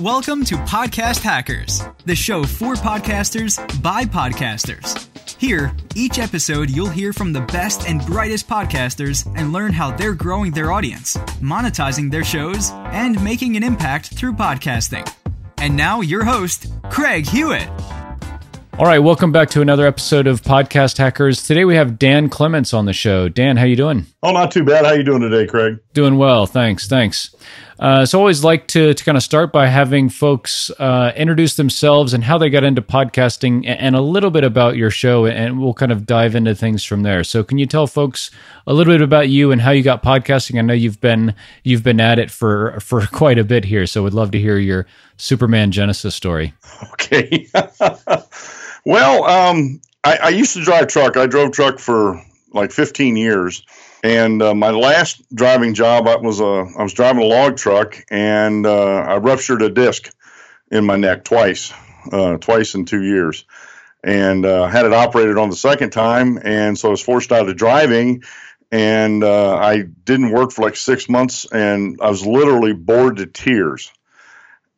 Welcome to Podcast Hackers, the show for podcasters by podcasters. Here, each episode, you'll hear from the best and brightest podcasters and learn how they're growing their audience, monetizing their shows, and making an impact through podcasting. And now, your host, Craig Hewitt. All right, welcome back to another episode of Podcast Hackers. Today we have Dan Clements on the show. Dan, how you doing? Oh, not too bad. How you doing today, Craig? Doing well, thanks. Thanks. Uh, so, I always like to, to kind of start by having folks uh, introduce themselves and how they got into podcasting and a little bit about your show, and we'll kind of dive into things from there. So, can you tell folks a little bit about you and how you got podcasting? I know you've been you've been at it for for quite a bit here, so we'd love to hear your Superman Genesis story. Okay. Well, um, I, I, used to drive truck. I drove truck for like 15 years, and uh, my last driving job, I was a I was driving a log truck, and uh, I ruptured a disc in my neck twice, uh, twice in two years, and uh, had it operated on the second time, and so I was forced out of driving. And uh, I didn't work for like six months, and I was literally bored to tears.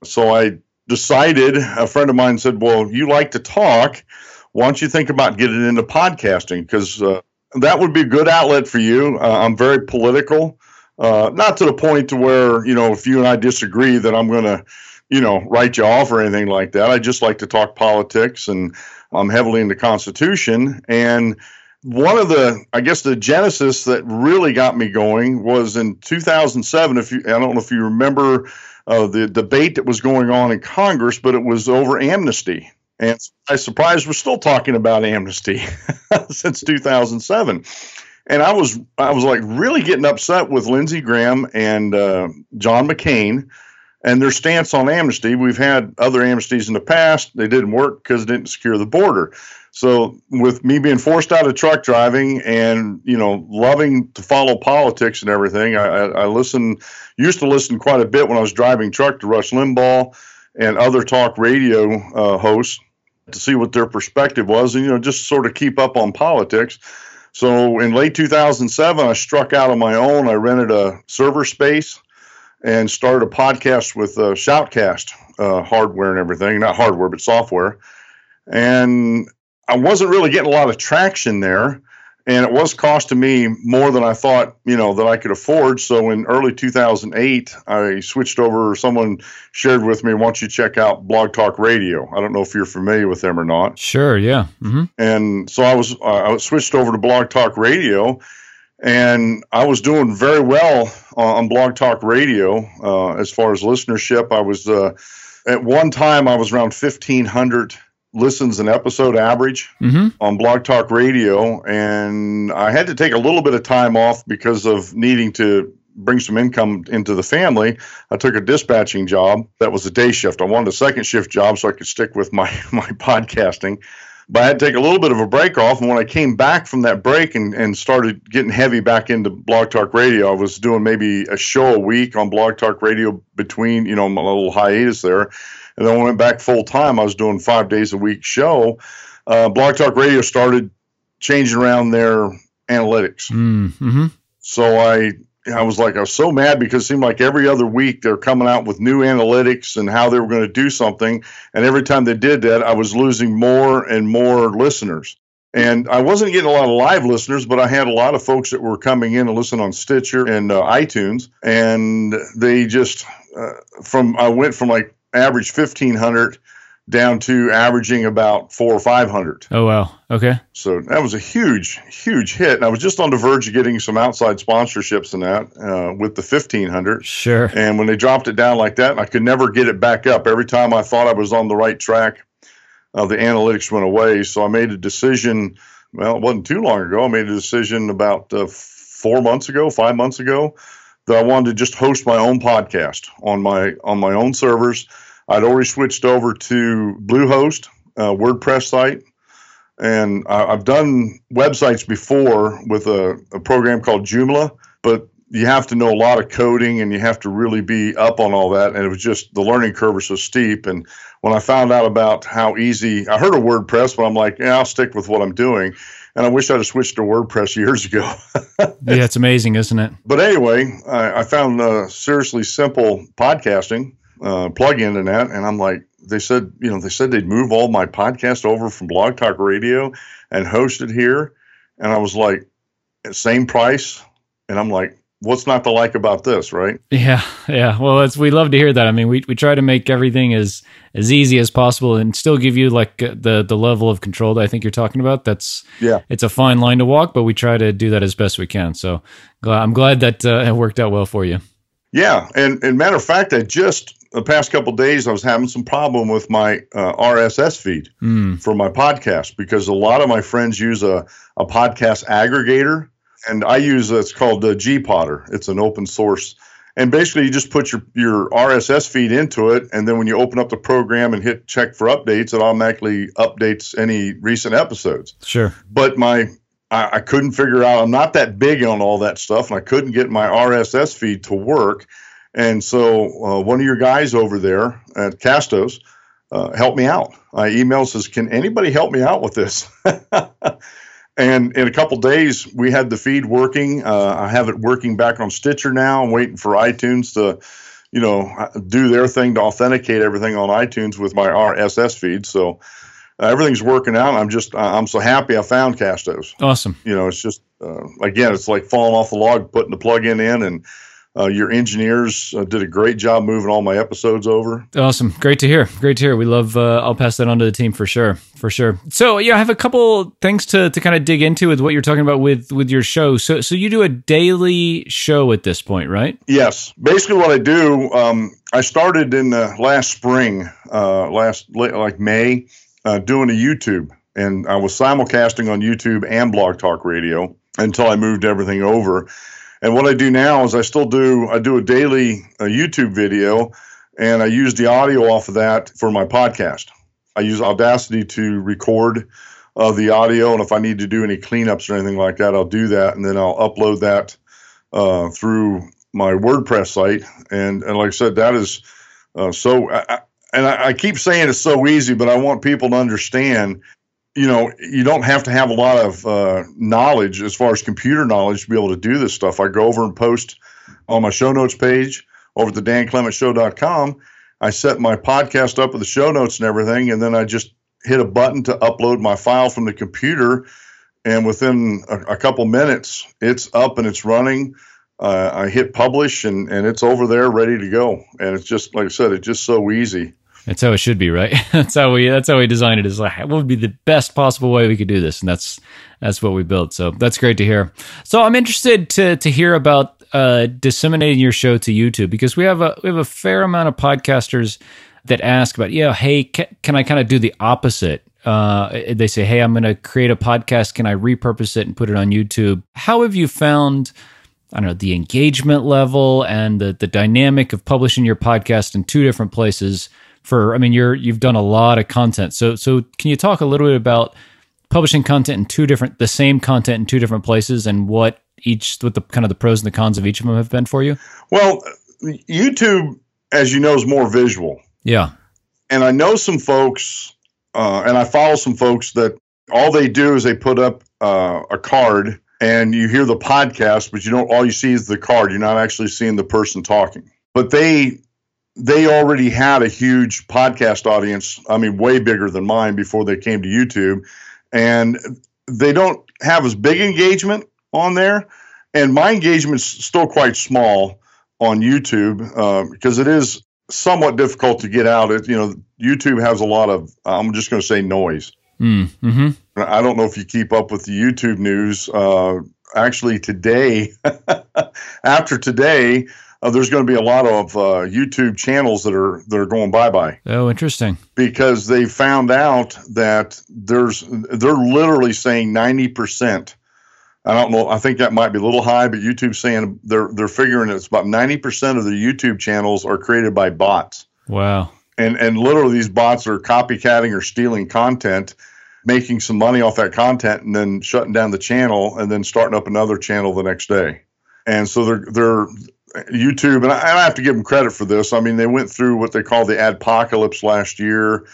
So I decided, a friend of mine said, Well, you like to talk. Why don't you think about getting into podcasting? Because uh, that would be a good outlet for you. Uh, I'm very political, uh, not to the point to where, you know, if you and I disagree, that I'm going to, you know, write you off or anything like that. I just like to talk politics and I'm heavily into the Constitution. And one of the, I guess, the genesis that really got me going was in 2007. If you, I don't know if you remember uh, the debate that was going on in Congress, but it was over amnesty. And I surprised we're still talking about amnesty since 2007. And I was I was like really getting upset with Lindsey Graham and uh, John McCain and their stance on amnesty. We've had other amnesties in the past; they didn't work because it didn't secure the border. So, with me being forced out of truck driving and you know loving to follow politics and everything, I, I, I listen used to listen quite a bit when I was driving truck to Rush Limbaugh and other talk radio uh, hosts to see what their perspective was, and you know just sort of keep up on politics. So, in late 2007, I struck out on my own. I rented a server space and started a podcast with uh, Shoutcast uh, hardware and everything, not hardware but software. And I wasn't really getting a lot of traction there, and it was costing me more than I thought, you know, that I could afford. So in early 2008, I switched over. Someone shared with me, "Why don't you check out Blog Talk Radio?" I don't know if you're familiar with them or not. Sure, yeah. Mm-hmm. And so I was, uh, I switched over to Blog Talk Radio, and I was doing very well on Blog Talk Radio uh, as far as listenership. I was uh, at one time I was around 1,500 listens an episode average mm-hmm. on Blog Talk Radio, and I had to take a little bit of time off because of needing to bring some income into the family. I took a dispatching job that was a day shift. I wanted a second shift job so I could stick with my my podcasting. But I had to take a little bit of a break off. And when I came back from that break and, and started getting heavy back into Blog Talk Radio, I was doing maybe a show a week on Blog Talk Radio between, you know, my little hiatus there. And then when I went back full time, I was doing five days a week show. Uh, Blog Talk Radio started changing around their analytics. Mm-hmm. So I I was like, I was so mad because it seemed like every other week they're coming out with new analytics and how they were going to do something. And every time they did that, I was losing more and more listeners. And I wasn't getting a lot of live listeners, but I had a lot of folks that were coming in and listening on Stitcher and uh, iTunes. And they just, uh, from, I went from like average 1500 down to averaging about four or 500. Oh, wow. Okay. So that was a huge, huge hit. And I was just on the verge of getting some outside sponsorships and that uh, with the 1500. Sure. And when they dropped it down like that, I could never get it back up. Every time I thought I was on the right track, uh, the analytics went away. So I made a decision. Well, it wasn't too long ago. I made a decision about uh, four months ago, five months ago, that I wanted to just host my own podcast on my on my own servers. I'd already switched over to Bluehost, WordPress site, and I, have done websites before with a, a program called Joomla, but you have to know a lot of coding and you have to really be up on all that. And it was just the learning curve was so steep. And when I found out about how easy, I heard of WordPress, but I'm like, yeah, I'll stick with what I'm doing and I wish I'd have switched to WordPress years ago. yeah, it's amazing, isn't it? But anyway, I, I found uh, seriously simple podcasting, uh, plug-in to that, and I'm like, they said, you know, they said they'd move all my podcast over from Blog Talk Radio and host it here, and I was like, same price, and I'm like, what's not to like about this, right? Yeah, yeah. Well, it's we love to hear that. I mean, we we try to make everything as as easy as possible and still give you like uh, the the level of control that I think you're talking about. That's yeah, it's a fine line to walk, but we try to do that as best we can. So I'm glad that uh, it worked out well for you. Yeah, and and matter of fact, I just the past couple days I was having some problem with my uh, RSS feed mm. for my podcast because a lot of my friends use a a podcast aggregator and I use it's called the GPodder. It's an open source, and basically you just put your your RSS feed into it, and then when you open up the program and hit check for updates, it automatically updates any recent episodes. Sure. But my I, I couldn't figure out. I'm not that big on all that stuff, and I couldn't get my RSS feed to work. And so uh, one of your guys over there at Castos uh, helped me out. I emailed says, "Can anybody help me out with this?" And in a couple days, we had the feed working. Uh, I have it working back on Stitcher now. I'm waiting for iTunes to, you know, do their thing to authenticate everything on iTunes with my RSS feed. So uh, everything's working out. I'm just, I'm so happy I found Castos. Awesome. You know, it's just, uh, again, it's like falling off the log, putting the plug in in, and uh, your engineers uh, did a great job moving all my episodes over. Awesome, great to hear. Great to hear. We love. Uh, I'll pass that on to the team for sure, for sure. So yeah, I have a couple things to to kind of dig into with what you're talking about with with your show. So so you do a daily show at this point, right? Yes. Basically, what I do, um, I started in the last spring, uh, last like May, uh, doing a YouTube, and I was simulcasting on YouTube and Blog Talk Radio until I moved everything over and what I do now is I still do I do a daily a YouTube video, and I use the audio off of that for my podcast. I use Audacity to record uh, the audio, and if I need to do any cleanups or anything like that, I'll do that, and then I'll upload that uh, through my WordPress site. And and like I said, that is uh, so. I, and I, I keep saying it's so easy, but I want people to understand you know, you don't have to have a lot of uh, knowledge as far as computer knowledge to be able to do this stuff. I go over and post on my show notes page over at the danclementshow.com. I set my podcast up with the show notes and everything, and then I just hit a button to upload my file from the computer. And within a, a couple minutes, it's up and it's running. Uh, I hit publish and, and it's over there ready to go. And it's just, like I said, it's just so easy. That's how it should be, right? that's how we that's how we designed it. Is like what would be the best possible way we could do this, and that's that's what we built. So that's great to hear. So I'm interested to to hear about uh, disseminating your show to YouTube because we have a we have a fair amount of podcasters that ask about, yeah, hey, can, can I kind of do the opposite? Uh, they say, hey, I'm going to create a podcast. Can I repurpose it and put it on YouTube? How have you found? I don't know the engagement level and the the dynamic of publishing your podcast in two different places for I mean you're you've done a lot of content. So so can you talk a little bit about publishing content in two different the same content in two different places and what each what the kind of the pros and the cons of each of them have been for you? Well, YouTube as you know is more visual. Yeah. And I know some folks uh, and I follow some folks that all they do is they put up uh, a card and you hear the podcast, but you don't all you see is the card. You're not actually seeing the person talking. But they they already had a huge podcast audience. I mean, way bigger than mine before they came to YouTube. And they don't have as big engagement on there. And my engagement's still quite small on YouTube uh, because it is somewhat difficult to get out. It, you know, YouTube has a lot of, I'm just going to say noise. Mm, hmm I don't know if you keep up with the YouTube news. Uh, actually, today, after today, uh, there's going to be a lot of uh, YouTube channels that are that are going bye bye. Oh, interesting. Because they found out that there's they're literally saying ninety percent. I don't know. I think that might be a little high, but YouTube's saying they're they're figuring it's about ninety percent of the YouTube channels are created by bots. Wow. And and literally these bots are copycatting or stealing content, making some money off that content, and then shutting down the channel, and then starting up another channel the next day. And so they're they're YouTube, and I, and I, have to give them credit for this. I mean, they went through what they call the adpocalypse last year,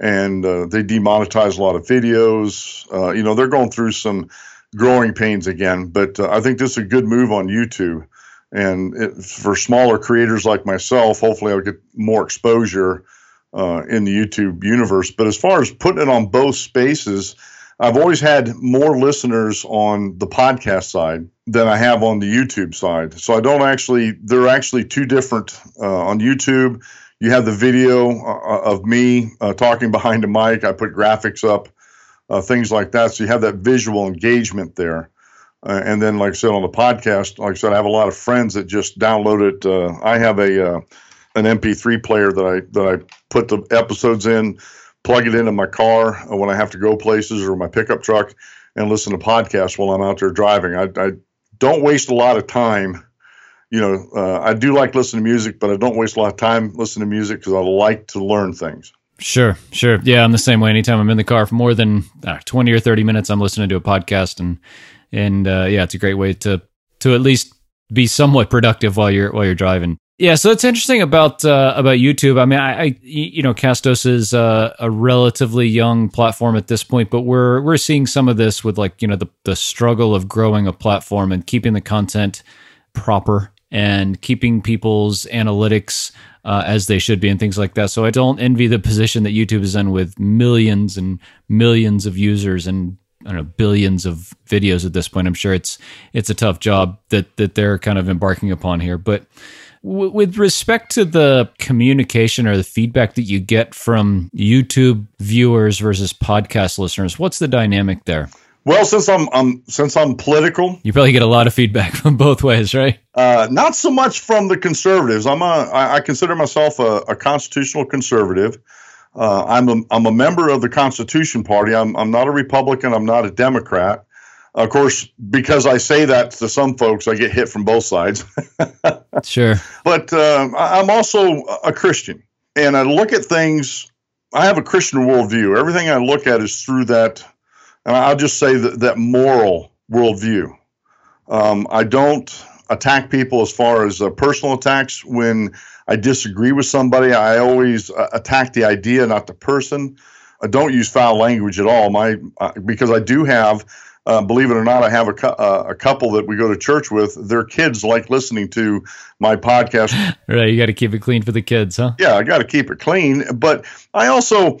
and uh, they demonetized a lot of videos. Uh, you know, they're going through some growing pains again, but uh, I think this is a good move on YouTube. And it, for smaller creators like myself, hopefully I'll get more exposure uh, in the YouTube universe. But as far as putting it on both spaces, I've always had more listeners on the podcast side than I have on the YouTube side. So I don't actually, they're actually two different. Uh, on YouTube, you have the video uh, of me uh, talking behind a mic. I put graphics up, uh, things like that. So you have that visual engagement there. Uh, and then, like I said, on the podcast, like I said, I have a lot of friends that just download it. Uh, I have a an MP3 player that I that I put the episodes in plug it into my car when I have to go places or my pickup truck and listen to podcasts while I'm out there driving. I, I don't waste a lot of time. You know, uh, I do like listening to music, but I don't waste a lot of time listening to music because I like to learn things. Sure, sure. Yeah, I'm the same way. Anytime I'm in the car for more than uh, 20 or 30 minutes, I'm listening to a podcast, and and uh, yeah, it's a great way to to at least be somewhat productive while you're while you're driving. Yeah, so it's interesting about uh, about YouTube. I mean, I, I you know, Castos is uh, a relatively young platform at this point, but we're we're seeing some of this with like you know the the struggle of growing a platform and keeping the content proper and keeping people's analytics uh, as they should be and things like that. So I don't envy the position that YouTube is in with millions and millions of users and I don't know billions of videos at this point. I'm sure it's it's a tough job that that they're kind of embarking upon here, but with respect to the communication or the feedback that you get from YouTube viewers versus podcast listeners, what's the dynamic there? Well, since I'm, I'm since I'm political, you probably get a lot of feedback from both ways, right? Uh, not so much from the conservatives. I'm a I, I consider myself a, a constitutional conservative. Uh, I'm a I'm a member of the Constitution Party. I'm I'm not a Republican. I'm not a Democrat. Of course, because I say that to some folks, I get hit from both sides. sure. But uh, I'm also a Christian, and I look at things. I have a Christian worldview. Everything I look at is through that, and I'll just say that, that moral worldview. Um, I don't attack people as far as uh, personal attacks. When I disagree with somebody, I always uh, attack the idea, not the person. I don't use foul language at all. My uh, because I do have uh, believe it or not, I have a, uh, a couple that we go to church with. Their kids like listening to my podcast. right, you got to keep it clean for the kids, huh? Yeah, I got to keep it clean. But I also,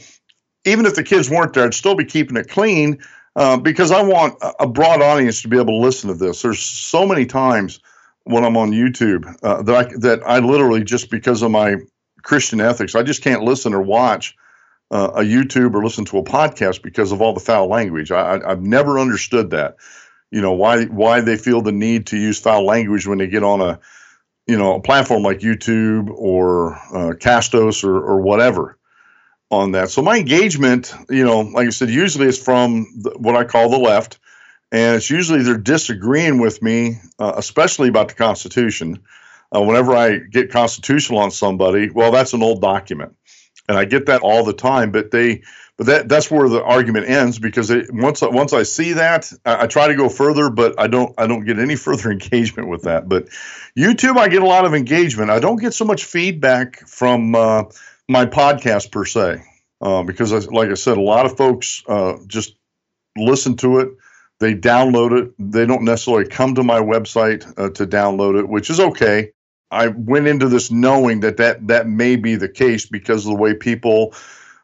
even if the kids weren't there, I'd still be keeping it clean uh, because I want a broad audience to be able to listen to this. There's so many times when I'm on YouTube uh, that I that I literally just because of my Christian ethics, I just can't listen or watch uh, a YouTube or listen to a podcast because of all the foul language. I, I've never understood that. You know why why they feel the need to use foul language when they get on a you know a platform like YouTube or uh, Castos or, or whatever on that. So my engagement, you know, like I said, usually it's from the, what I call the left, and it's usually they're disagreeing with me, uh, especially about the Constitution. Uh, whenever I get constitutional on somebody, well, that's an old document and I get that all the time. But they, but that that's where the argument ends because it, once once I see that, I, I, try to go further, but I don't I don't get any further engagement with that. But YouTube, I get a lot of engagement. I don't get so much feedback from uh, my podcast per se uh, because, I, like I said, a lot of folks uh, just listen to it. They download it. They don't necessarily come to my website uh, to download it, which is okay. I went into this knowing that that, that may be the case because of the way people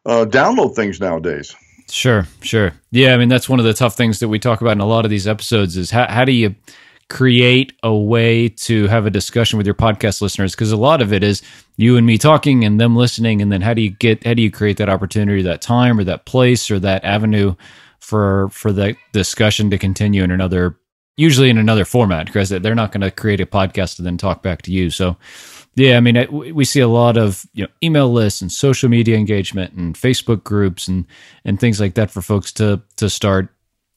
uh, download things nowadays. Sure, sure. Yeah, I mean that's one of the tough things that we talk about in a lot of these episodes is how how do you create a way to have a discussion with your podcast listeners because a lot of it is you and me talking and them listening and then how do you get how do you create that opportunity that time or that place or that avenue for for that discussion to continue in another usually in another format because they're not going to create a podcast and then talk back to you. So, yeah, I mean, we see a lot of you know email lists and social media engagement and Facebook groups and and things like that for folks to to start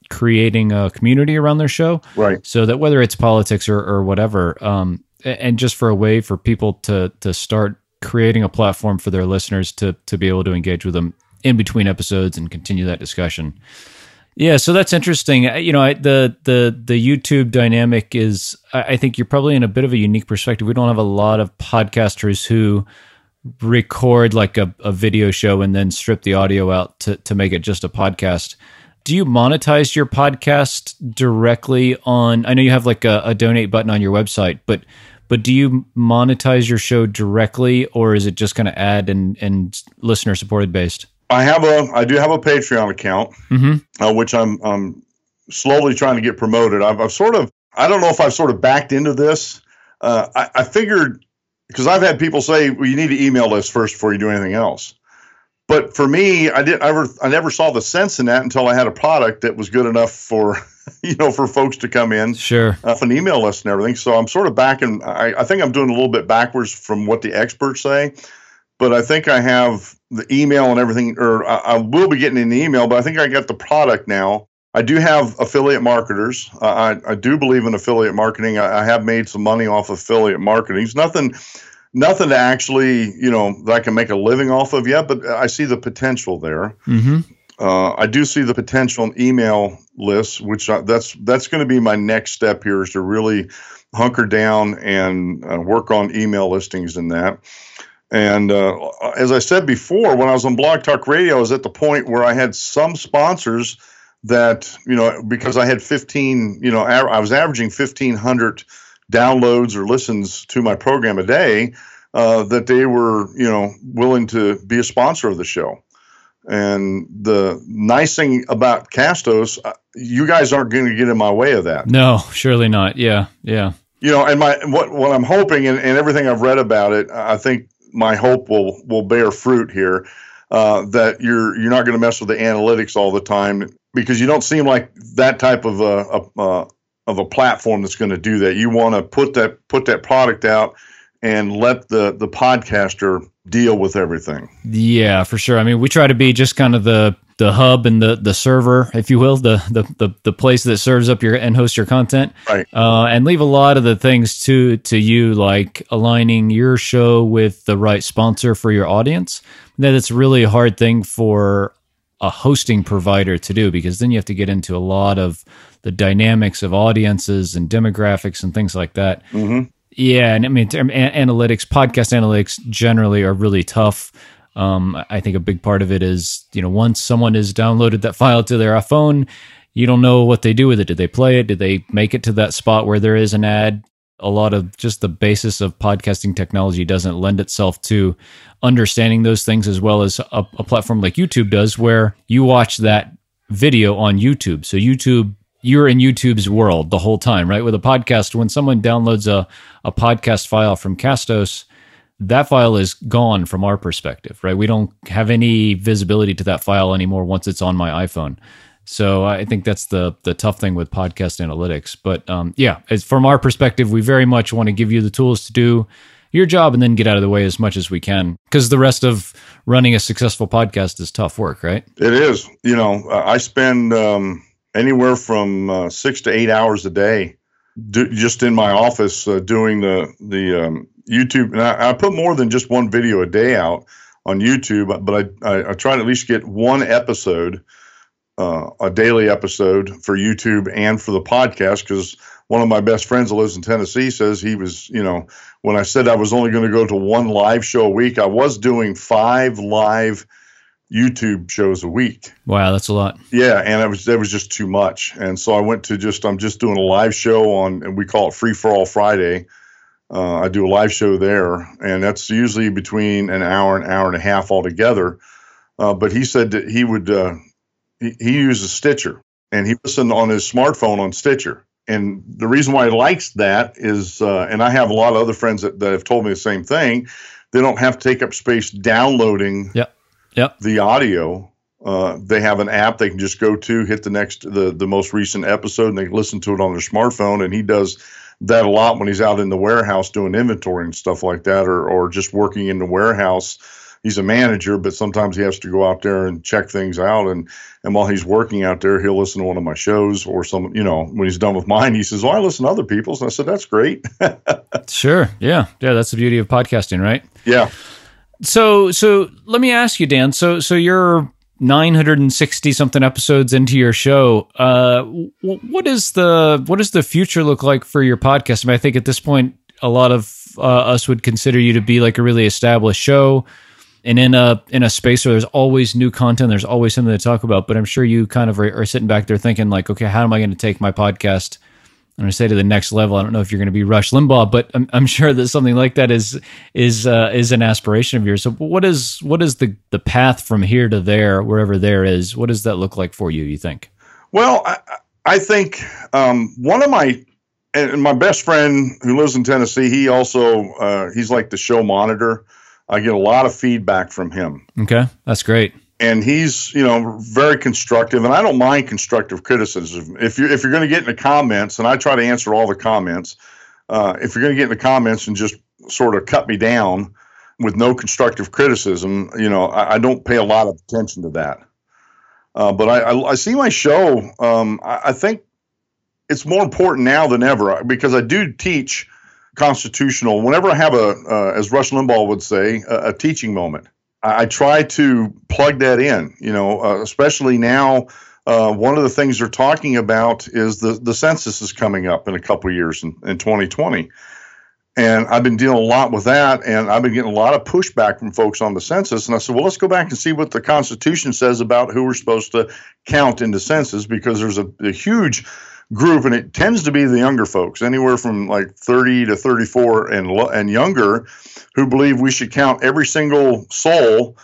creating a community around their show. Right. So that whether it's politics or or whatever, um, and just for a way for people to to start creating a platform for their listeners to to be able to engage with them in between episodes and continue that discussion. Yeah, so that's interesting. You know, I, the the the YouTube dynamic is. I think you're probably in a bit of a unique perspective. We don't have a lot of podcasters who record like a, a video show and then strip the audio out to to make it just a podcast. Do you monetize your podcast directly on? I know you have like a, a donate button on your website, but But do you monetize your show directly, or is it just kind of ad and and listener supported based? I have a I do have a Patreon account, mm-hmm. uh, which I'm I'm slowly trying to get promoted. I've, I've sort of I don't know if I've sort of backed into this. Uh, I, I figured because I've had people say, "Well, you need to email list first before you do anything else." But for me, I didn't ever I never saw the sense in that until I had a product that was good enough for you know for folks to come in sure off an email list and everything. So I'm sort of backing. I, I think I'm doing a little bit backwards from what the experts say, but I think I have the email and everything, or I, I will be getting an email. But I think I got the product now. I do have affiliate marketers. Uh, I, I do believe in affiliate marketing. I, I have made some money off affiliate marketing. It's nothing nothing to actually, you know, that I can make a living off of yet, but I see the potential there. Mm-hmm. Uh, I do see the potential in email lists, which I, that's that's going to be my next step here is to really hunker down and uh, work on email listings and that. And uh, as I said before, when I was on Blog Talk Radio, I was at the point where I had some sponsors that you know because I had 15, you know, I was averaging 1,500 downloads or listens to my program a day, uh, that they were, you know, willing to be a sponsor of the show. And the nice thing about Castos, uh, you guys aren't going to get in my way of that. No, surely not. Yeah, yeah. You know, and my what what I'm hoping, and, and everything I've read about it, I think my hope will will bear fruit here. Uh, that you're you're not going to mess with the analytics all the time because you don't seem like that type of a, a, of a platform that's going to do that. You want to put that put that product out and let the the podcaster deal with everything. Yeah, for sure. I mean, we try to be just kind of the the hub and the the server, if you will, the the the, the place that serves up your and hosts your content, right? Uh, and leave a lot of the things to to you, like aligning your show with the right sponsor for your audience. That it's really a hard thing for a hosting provider to do because then you have to get into a lot of the dynamics of audiences and demographics and things like that. Mm-hmm. Yeah, and I mean, analytics, podcast analytics generally are really tough. Um, I think a big part of it is, you know, once someone has downloaded that file to their phone, you don't know what they do with it. Did they play it? Did they make it to that spot where there is an ad? A lot of just the basis of podcasting technology doesn't lend itself to understanding those things as well as a, a platform like YouTube does, where you watch that video on YouTube. So YouTube you're in YouTube's world the whole time, right? With a podcast, when someone downloads a, a podcast file from Castos, that file is gone from our perspective, right? We don't have any visibility to that file anymore once it's on my iPhone. So I think that's the the tough thing with podcast analytics. But um, yeah, from our perspective, we very much want to give you the tools to do your job and then get out of the way as much as we can because the rest of running a successful podcast is tough work, right? It is. You know, I spend. Um anywhere from uh, six to eight hours a day do, just in my office uh, doing the the um, YouTube. And I, I, put more than just one video a day out on YouTube, but I, I, I try to at least get one episode, uh, a daily episode for YouTube and for the podcast because one of my best friends that lives in Tennessee says he was, you know, when I said I was only going to go to one live show a week, I was doing five live YouTube shows a week. Wow, that's a lot. Yeah, and it was that was just too much. And so I went to just I'm just doing a live show on and we call it Free for All Friday. Uh, I do a live show there, and that's usually between an hour and hour and a half altogether. Uh, but he said that he would uh, he, he uses Stitcher and he listened on his smartphone on Stitcher. And the reason why he likes that is, uh, and I have a lot of other friends that, that have told me the same thing. They don't have to take up space downloading yep yep. the audio. Uh, they have an app they can just go to, hit the next the the most recent episode, and they listen to it on their smartphone. And he does that a lot when he's out in the warehouse doing inventory and stuff like that, or or just working in the warehouse. He's a manager, but sometimes he has to go out there and check things out. And and while he's working out there, he'll listen to one of my shows or some. You know, when he's done with mine, he says, "Oh, I listen to other people's." And I said, "That's great." sure. Yeah. Yeah. That's the beauty of podcasting, right? Yeah. So so let me ask you, Dan. So so you're 960 something episodes into your show. Uh, what is the what does the future look like for your podcast? I mean, I think at this point, a lot of uh, us would consider you to be like a really established show, and in a in a space where there's always new content, there's always something to talk about. But I'm sure you kind of are, are sitting back there thinking like, okay, how am I going to take my podcast I'm going to say to the next level. I don't know if you're going to be Rush Limbaugh, but I'm, I'm sure that something like that is is uh, is an aspiration of yours. So, what is what is the the path from here to there, wherever there is? What does that look like for you? You think? Well, I, I think um, one of my and my best friend who lives in Tennessee, he also uh, he's like the show monitor. I get a lot of feedback from him. Okay, that's great and he's you know very constructive and i don't mind constructive criticism. If you're if you're going to get in the comments and i try to answer all the comments uh, if you're going to get in the comments and just sort of cut me down with no constructive criticism you know i, I don't pay a lot of attention to that. Uh, but I, I, I, see my show um, I, I think it's more important now than ever because i do teach constitutional whenever i have a uh, as rush limbaugh would say a, a teaching moment I try to plug that in, you know, uh, especially now. Uh, one of the things they're talking about is the, the census is coming up in a couple years in, in 2020. And I've been dealing a lot with that, and I've been getting a lot of pushback from folks on the census. And I said, well, let's go back and see what the Constitution says about who we're supposed to count in the census, because there's a, a huge group, and it tends to be the younger folks, anywhere from like 30 to 34 and and younger, who believe we should count every single soul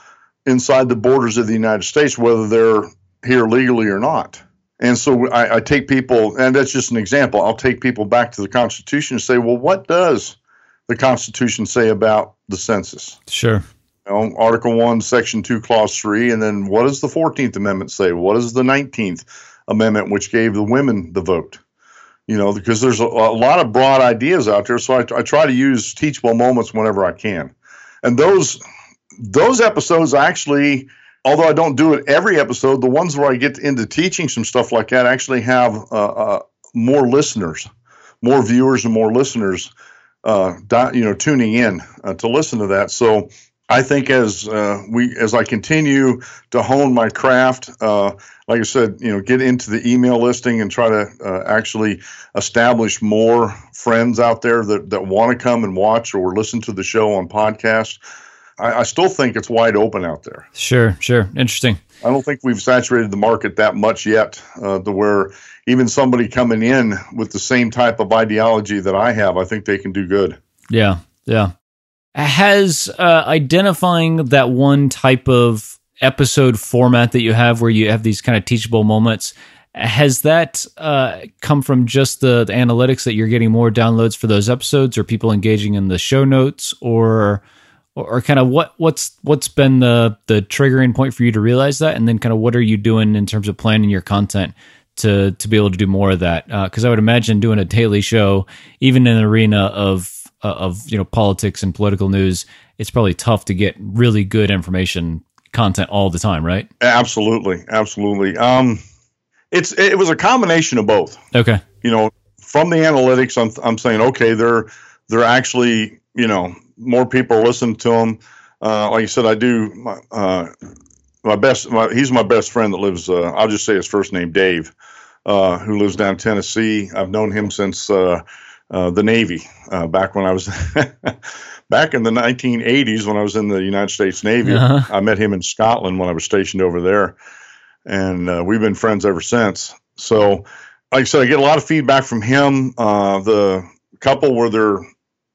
inside the borders of the United States, whether they're here legally or not. And so I, I, take people, and that's just an example. I'll take people back to the Constitution and say, well, what does the Constitution say about the census? Sure. You know, Article 1, Section 2, Clause 3. And then what does the 14th Amendment say? What does the 19th Amendment, which gave the women the vote? you know, because there's a, a lot of broad ideas out there. So I, I, try to use teachable moments whenever I can. And those those episodes actually, although I don't do it every episode, the ones where I get into teaching some stuff like that actually have uh, uh, more listeners, more viewers, and more listeners, uh, you know, tuning in uh, to listen to that. So I think as uh, we as I continue to hone my craft, uh, like I said, you know, get into the email listing and try to uh, actually establish more friends out there that that want to come and watch or listen to the show on podcast. I, I still think it's wide open out there. Sure, sure, interesting. I don't think we've saturated the market that much yet, uh, to where even somebody coming in with the same type of ideology that I have, I think they can do good. Yeah, yeah has uh, identifying that one type of episode format that you have where you have these kind of teachable moments has that uh, come from just the, the, analytics that you're getting more downloads for those episodes or people engaging in the show notes? Or or, or kind of what what's what's been the the triggering point for you to realize that? And then kind of what are you doing in terms of planning your content to to be able to do more of that? Because uh, I would imagine doing a daily show even in an arena of uh, of you know politics and political news, it's probably tough to get really good information content all the time, right? Absolutely, absolutely. Um, it's it was a combination of both. Okay. You know, from the analytics, I'm I'm saying okay, they're they're actually you know more people listen to them. Uh, like I said, I do my uh, my best. My, he's my best friend that lives. Uh, I'll just say his first name, Dave, uh, who lives down Tennessee. I've known him since uh, the Navy uh, back when I was back in the 1980s when I was in the United States Navy. Uh-huh. I met him in Scotland when I was stationed over there, and uh, we've been friends ever since. So, like I said, I get a lot of feedback from him. Uh, the couple where their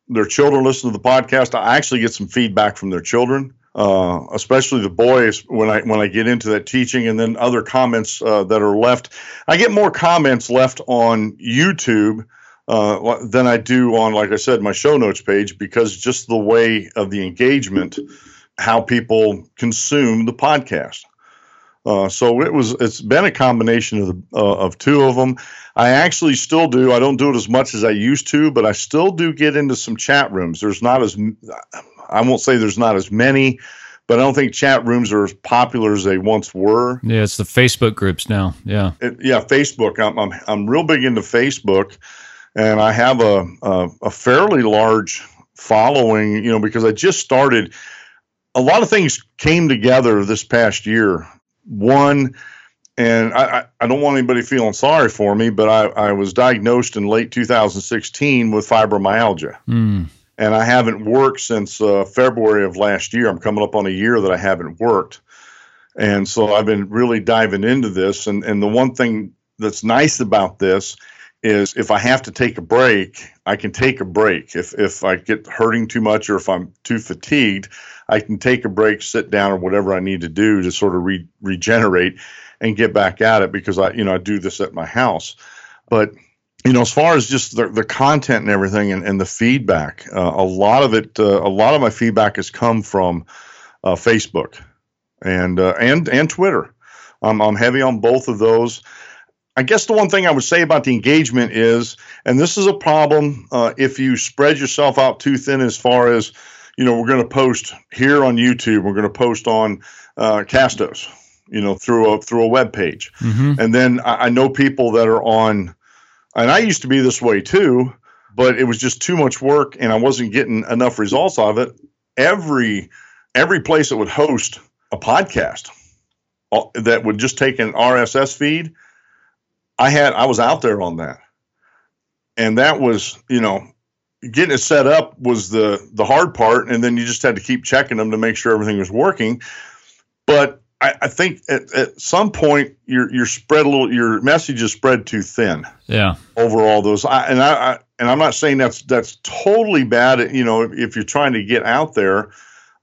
their children listen to the podcast, I actually get some feedback from their children. Uh, especially the boys when I when I get into that teaching, and then other comments uh, that are left. I get more comments left on YouTube uh, than I do on, like I said, my show notes page because just the way of the engagement, how people consume the podcast. Uh, so it was. It's been a combination of the, uh, of two of them. I actually still do. I don't do it as much as I used to, but I still do get into some chat rooms. There's not as I won't say there's not as many, but I don't think chat rooms are as popular as they once were. Yeah, it's the Facebook groups now. Yeah, it, yeah, Facebook. I'm, I'm I'm real big into Facebook and I have a, a, a fairly large following. You know, because I just started. A lot of things came together this past year. One, and I, I don't want anybody feeling sorry for me, but I, I was diagnosed in late 2016 with fibromyalgia. Mm. And I haven't worked since uh, February of last year. I'm coming up on a year that I haven't worked. And so I've been really diving into this. And, and the one thing that's nice about this is if I have to take a break, I can take a break. If if I get hurting too much or if I'm too fatigued, I can take a break, sit down, or whatever I need to do to sort of re- regenerate and get back at it because I you know I do this at my house. But you know, as far as just the, the content and everything and, and the feedback, uh, a lot of it, uh, a lot of my feedback has come from uh, Facebook and uh, and and Twitter. I'm heavy on both of those. I guess the one thing I would say about the engagement is, and this is a problem uh, if you spread yourself out too thin as far as, you know, we're going to post here on YouTube, we're going to post on uh, Castos, you know, through a through a web page, mm-hmm. and then I, I know people that are on, and I used to be this way too, but it was just too much work, and I wasn't getting enough results out of it. Every every place that would host a podcast uh, that would just take an RSS feed I had I was out there on that, and that was you know getting it set up was the the hard part, and then you just had to keep checking them to make sure everything was working. But I, I think at, at some point your your spread a little your message is spread too thin. Yeah. Overall, those I, and I, I and I'm not saying that's that's totally bad. You know, if, if you're trying to get out there.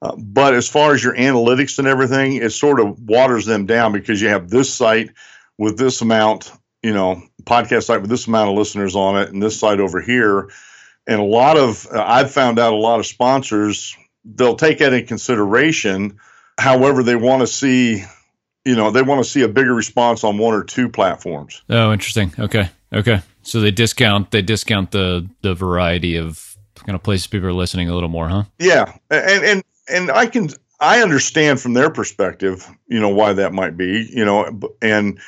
Uh, but as far as your analytics and everything, it sort of waters them down because you have this site with this amount you know, podcast site with this amount of listeners on it and this site over here. And a lot of, uh, I've found out a lot of sponsors, they'll take that in consideration. However, they want to see, you know, they want to see a bigger response on one or two platforms. Oh, interesting. Okay. Okay. So they discount, they discount the, the variety of kind of places people are listening a little more, huh? Yeah. And, and, and I can, I understand from their perspective, you know, why that might be, you know, and,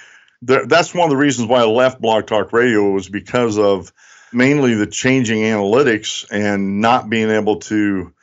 that's one of the reasons why I left Blog Talk Radio was because of mainly the changing analytics and not being able to,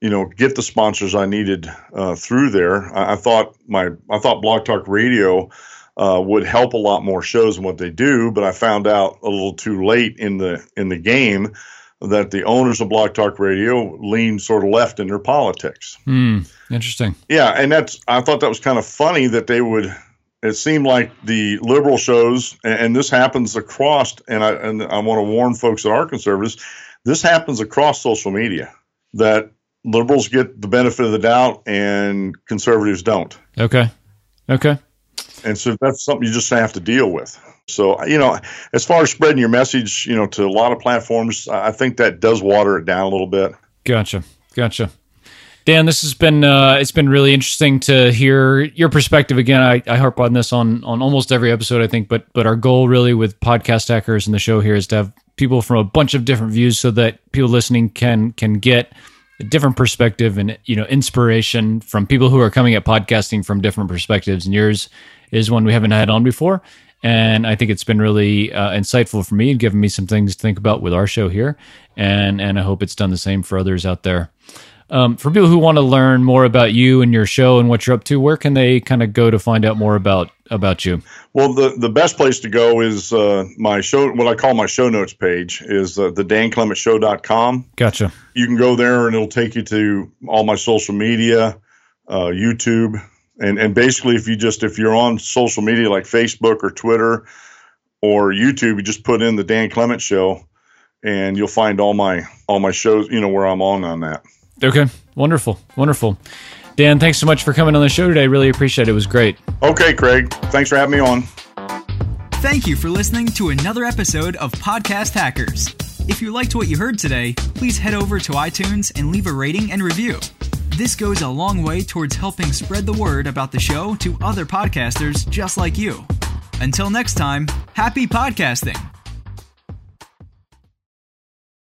you know, get the sponsors I needed uh, through there. I, I, thought my I thought Blog Talk Radio uh, would help a lot more shows than what they do, but I found out a little too late in the in the game that the owners of Blog Talk Radio lean sort of left in their politics. Mm, interesting. Yeah, and that's I thought that was kind of funny that they would it seemed like the liberal shows, and, this happens across, and I and I want to warn folks that are conservatives, this happens across social media that liberals get the benefit of the doubt and conservatives don't. Okay. Okay. And so that's something you just have to deal with. So, you know, as far as spreading your message, you know, to a lot of platforms, I think that does water it down a little bit. Gotcha. Gotcha. Dan, this has been uh, it's been really interesting to hear your perspective again. I, I harp on this on on almost every episode, I think, but but our goal really with podcast hackers and the show here is to have people from a bunch of different views so that people listening can can get a different perspective and you know inspiration from people who are coming at podcasting from different perspectives. And yours is one we haven't had on before, and I think it's been really uh, insightful for me and given me some things to think about with our show here. And and I hope it's done the same for others out there. Um, for people who want to learn more about you and your show and what you're up to, where can they kind of go to find out more about about you? Well, the the best place to go is uh, my show. What I call my show notes page is uh, the danclementshow.com. Gotcha. You can go there and it'll take you to all my social media, uh, YouTube, and and basically if you just if you're on social media like Facebook or Twitter or YouTube, you just put in the Dan Clement Show, and you'll find all my all my shows. You know where I'm on on that. Okay. Wonderful. Wonderful. Dan, thanks so much for coming on the show today. Really appreciate it. It was great. Okay, Craig. Thanks for having me on. Thank you for listening to another episode of Podcast Hackers. If you liked what you heard today, please head over to iTunes and leave a rating and review. This goes a long way towards helping spread the word about the show to other podcasters just like you. Until next time, happy podcasting.